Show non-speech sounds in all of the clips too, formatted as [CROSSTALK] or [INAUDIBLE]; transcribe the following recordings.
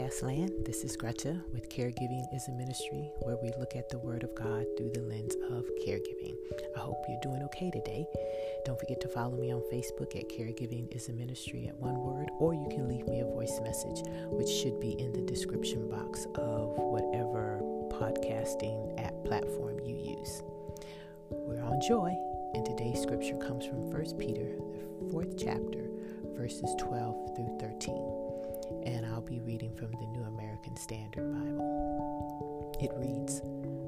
podcast land. This is Greta with Caregiving is a Ministry, where we look at the Word of God through the lens of caregiving. I hope you're doing okay today. Don't forget to follow me on Facebook at Caregiving is a Ministry at one word, or you can leave me a voice message, which should be in the description box of whatever podcasting app platform you use. We're on joy, and today's scripture comes from 1 Peter, the fourth chapter, verses 12 through 13 and I'll be reading from the New American Standard Bible. It reads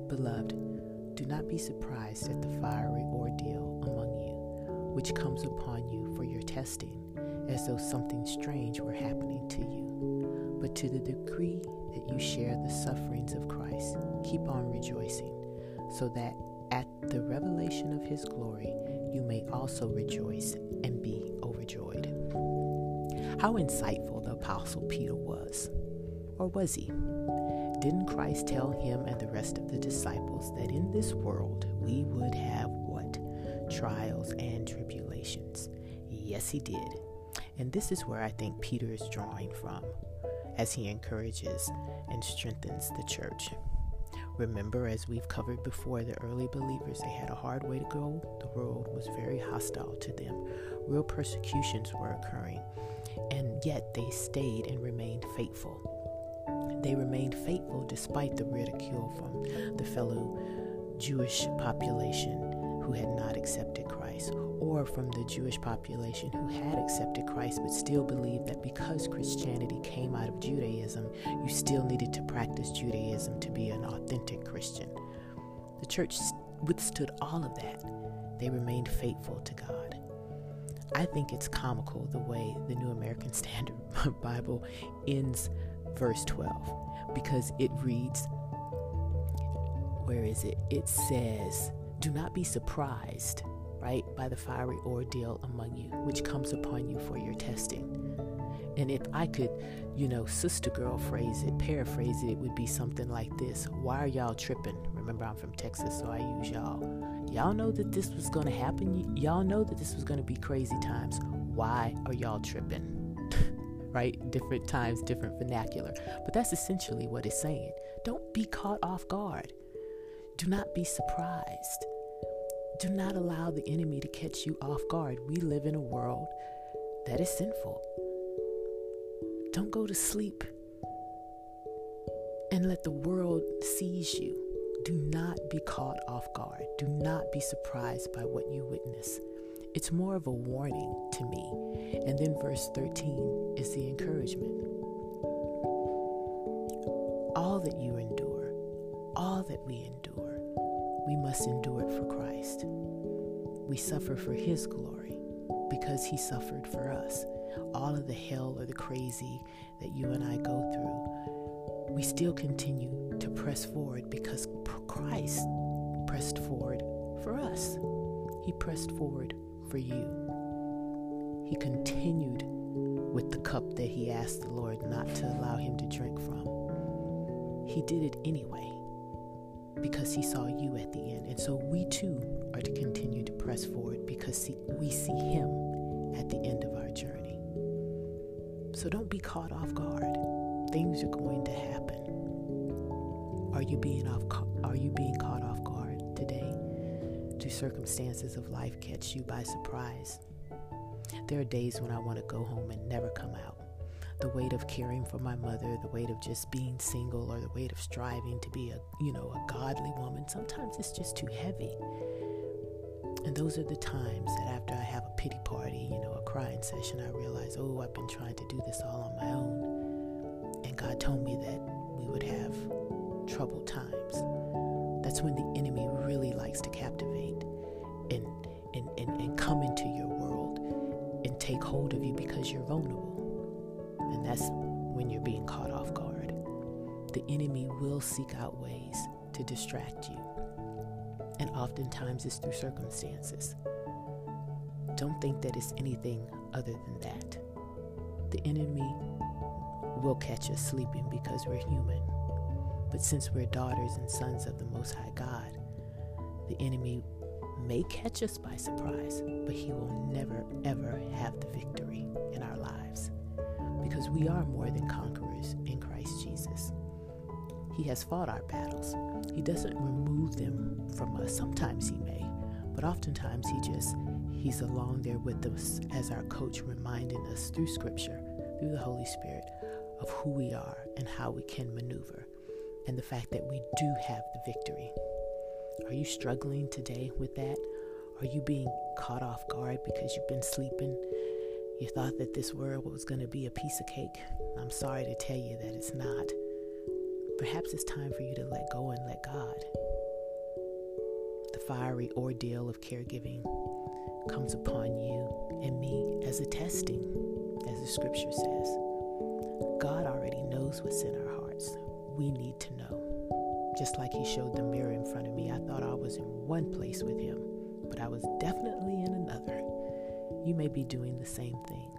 Beloved, do not be surprised at the fiery ordeal among you, which comes upon you for your testing, as though something strange were happening to you. But to the degree that you share the sufferings of Christ, keep on rejoicing, so that at the revelation of his glory you may also rejoice and be overjoyed. How insightful the Apostle Peter was. Or was he? Didn't Christ tell him and the rest of the disciples that in this world we would have what? Trials and tribulations. Yes, he did. And this is where I think Peter is drawing from as he encourages and strengthens the church. Remember, as we've covered before, the early believers, they had a hard way to go. The world was very hostile to them. Real persecutions were occurring and yet they stayed and remained faithful. They remained faithful despite the ridicule from the fellow Jewish population who had not accepted Christ, or from the Jewish population who had accepted Christ but still believed that because Christianity came out of Judaism, you still needed to practice Judaism to be an authentic Christian. The church withstood all of that. They remained faithful to God. I think it's comical the way the New American Standard [LAUGHS] Bible ends verse 12 because it reads, where is it? It says, Do not be surprised, right, by the fiery ordeal among you, which comes upon you for your testing. And if I could, you know, sister girl phrase it, paraphrase it, it would be something like this Why are y'all tripping? Remember, I'm from Texas, so I use y'all. Y'all know that this was going to happen. Y'all know that this was going to be crazy times. Why are y'all tripping? [LAUGHS] right? Different times, different vernacular. But that's essentially what it's saying. Don't be caught off guard. Do not be surprised. Do not allow the enemy to catch you off guard. We live in a world that is sinful. Don't go to sleep and let the world seize you. Do not be caught off guard. Do not be surprised by what you witness. It's more of a warning to me. And then verse 13 is the encouragement. All that you endure, all that we endure, we must endure it for Christ. We suffer for His glory because He suffered for us. All of the hell or the crazy that you and I go through, we still continue to press forward because Christ pressed forward for us. He pressed forward for you. He continued with the cup that he asked the Lord not to allow him to drink from. He did it anyway because he saw you at the end. And so we too are to continue to press forward because we see him at the end of our journey. So don't be caught off guard. Things are going to happen. Are you being off are you being caught off guard today? Do circumstances of life catch you by surprise? There are days when I want to go home and never come out. The weight of caring for my mother, the weight of just being single, or the weight of striving to be a, you know, a godly woman, sometimes it's just too heavy. And those are the times that after I have a pity party, you know, a crying session, I realize, oh, I've been trying to do this all on my own. God told me that we would have troubled times. That's when the enemy really likes to captivate and, and, and, and come into your world and take hold of you because you're vulnerable. And that's when you're being caught off guard. The enemy will seek out ways to distract you. And oftentimes it's through circumstances. Don't think that it's anything other than that. The enemy will catch us sleeping because we're human. But since we're daughters and sons of the Most High God, the enemy may catch us by surprise, but he will never, ever have the victory in our lives because we are more than conquerors in Christ Jesus. He has fought our battles. He doesn't remove them from us. Sometimes He may, but oftentimes He just He's along there with us as our coach, reminding us through Scripture, through the Holy Spirit, of who we are and how we can maneuver, and the fact that we do have the victory. Are you struggling today with that? Are you being caught off guard because you've been sleeping? You thought that this world was going to be a piece of cake? I'm sorry to tell you that it's not. Perhaps it's time for you to let go and let God. The fiery ordeal of caregiving comes upon you and me as a testing, as the scripture says. God already knows what's in our hearts. We need to know. Just like He showed the mirror in front of me, I thought I was in one place with Him, but I was definitely in another. You may be doing the same thing.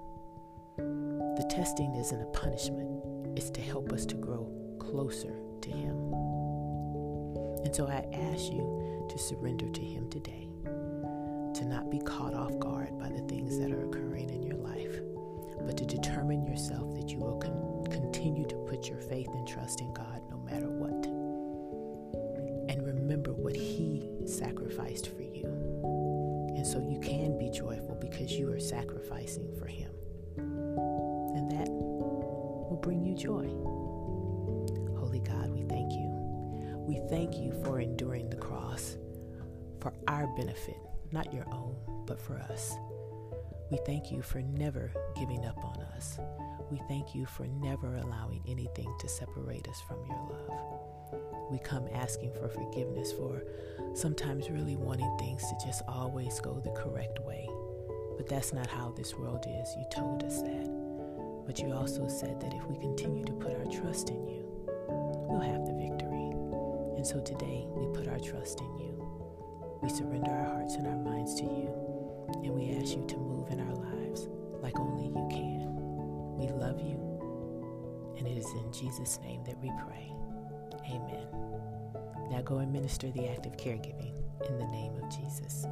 The testing isn't a punishment, it's to help us to grow closer to Him. And so I ask you to surrender to Him today to not be caught off guard by the things that are occurring in your life, but to determine yourself that you will con- continue to put your faith and trust in God no matter what. And remember what He sacrificed for you. And so you can be joyful because you are sacrificing for Him. And that will bring you joy. Holy God, we thank you. We thank you for enduring the cross for our benefit not your own, but for us. We thank you for never giving up on us. We thank you for never allowing anything to separate us from your love. We come asking for forgiveness for sometimes really wanting things to just always go the correct way. But that's not how this world is. You told us that. But you also said that if we continue to put our trust in you, we'll have the victory. And so today we put our trust in you. We surrender our hearts and our minds to you, and we ask you to move in our lives like only you can. And it is in Jesus' name that we pray. Amen. Now go and minister the act of caregiving in the name of Jesus.